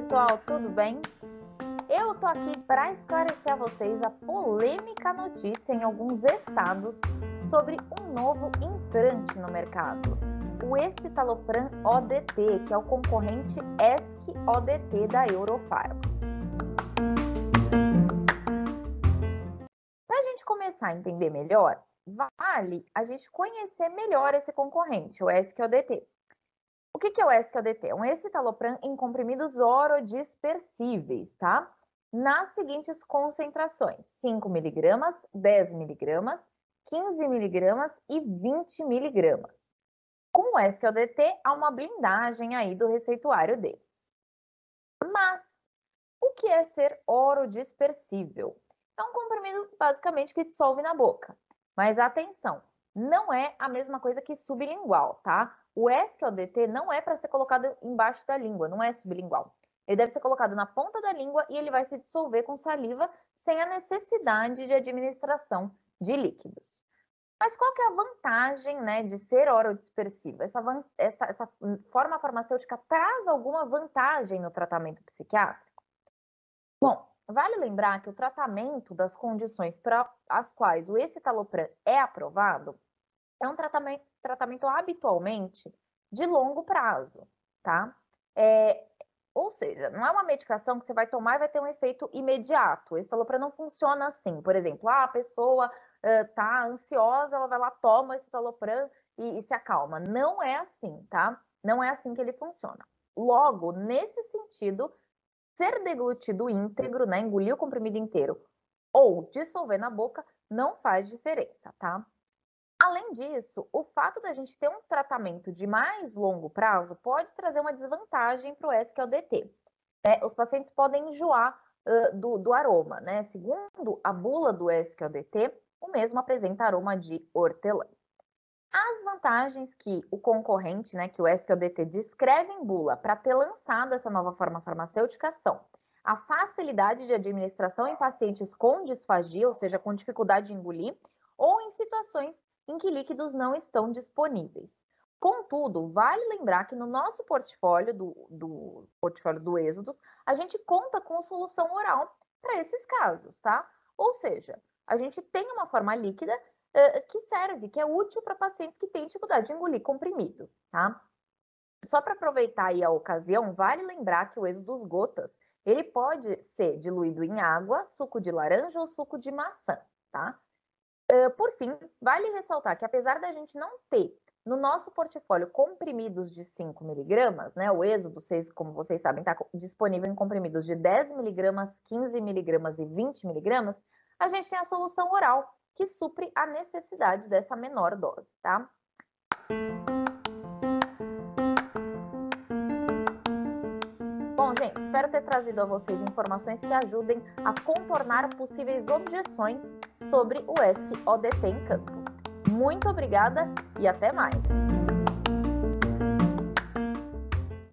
pessoal, tudo bem? Eu tô aqui para esclarecer a vocês a polêmica notícia em alguns estados sobre um novo entrante no mercado, o escitalopram ODT, que é o concorrente ESC-ODT da Eurofarma. Para a gente começar a entender melhor, vale a gente conhecer melhor esse concorrente, o ESC-ODT. O que, que é o ESC-ODT? É um escitalopram em comprimidos orodispersíveis, tá? Nas seguintes concentrações: 5 miligramas, 10 miligramas, 15 miligramas e 20 miligramas. Com o ESC-ODT, há uma blindagem aí do receituário deles. Mas, o que é ser orodispersível? É um comprimido basicamente que dissolve na boca. Mas atenção, não é a mesma coisa que sublingual, tá? O SQLDT não é para ser colocado embaixo da língua, não é sublingual. Ele deve ser colocado na ponta da língua e ele vai se dissolver com saliva sem a necessidade de administração de líquidos. Mas qual que é a vantagem né, de ser orodispersivo? Essa, essa, essa forma farmacêutica traz alguma vantagem no tratamento psiquiátrico? Bom, vale lembrar que o tratamento das condições para as quais o escitalopram é aprovado é um tratamento, tratamento habitualmente de longo prazo, tá? É, ou seja, não é uma medicação que você vai tomar e vai ter um efeito imediato. Esse estalopram não funciona assim. Por exemplo, ah, a pessoa uh, tá ansiosa, ela vai lá, toma esse estalopram e, e se acalma. Não é assim, tá? Não é assim que ele funciona. Logo, nesse sentido, ser deglutido íntegro, né, engolir o comprimido inteiro ou dissolver na boca não faz diferença, tá? Além disso, o fato da gente ter um tratamento de mais longo prazo pode trazer uma desvantagem para o SQLDT. Né? Os pacientes podem enjoar uh, do, do, aroma, né? Segundo a bula do SQLDT, o mesmo apresenta aroma de hortelã. As vantagens que o concorrente, né, que o SQLDT descreve em bula para ter lançado essa nova forma farmacêutica são a facilidade de administração em pacientes com disfagia, ou seja, com dificuldade de engolir, ou em situações em que líquidos não estão disponíveis. Contudo, vale lembrar que no nosso portfólio do, do portfólio do Êxodos, a gente conta com solução oral para esses casos, tá? Ou seja, a gente tem uma forma líquida uh, que serve, que é útil para pacientes que têm dificuldade de engolir comprimido, tá? Só para aproveitar aí a ocasião, vale lembrar que o Êxodos Gotas, ele pode ser diluído em água, suco de laranja ou suco de maçã, tá? por fim, vale ressaltar que apesar da gente não ter no nosso portfólio comprimidos de 5 miligramas, né, o êxodo, como vocês sabem, está disponível em comprimidos de 10 miligramas, 15 miligramas e 20 miligramas, a gente tem a solução oral, que supre a necessidade dessa menor dose, tá? Bom, gente, espero ter trazido a vocês informações que ajudem a contornar possíveis objeções sobre o ESC ODT em campo. Muito obrigada e até mais!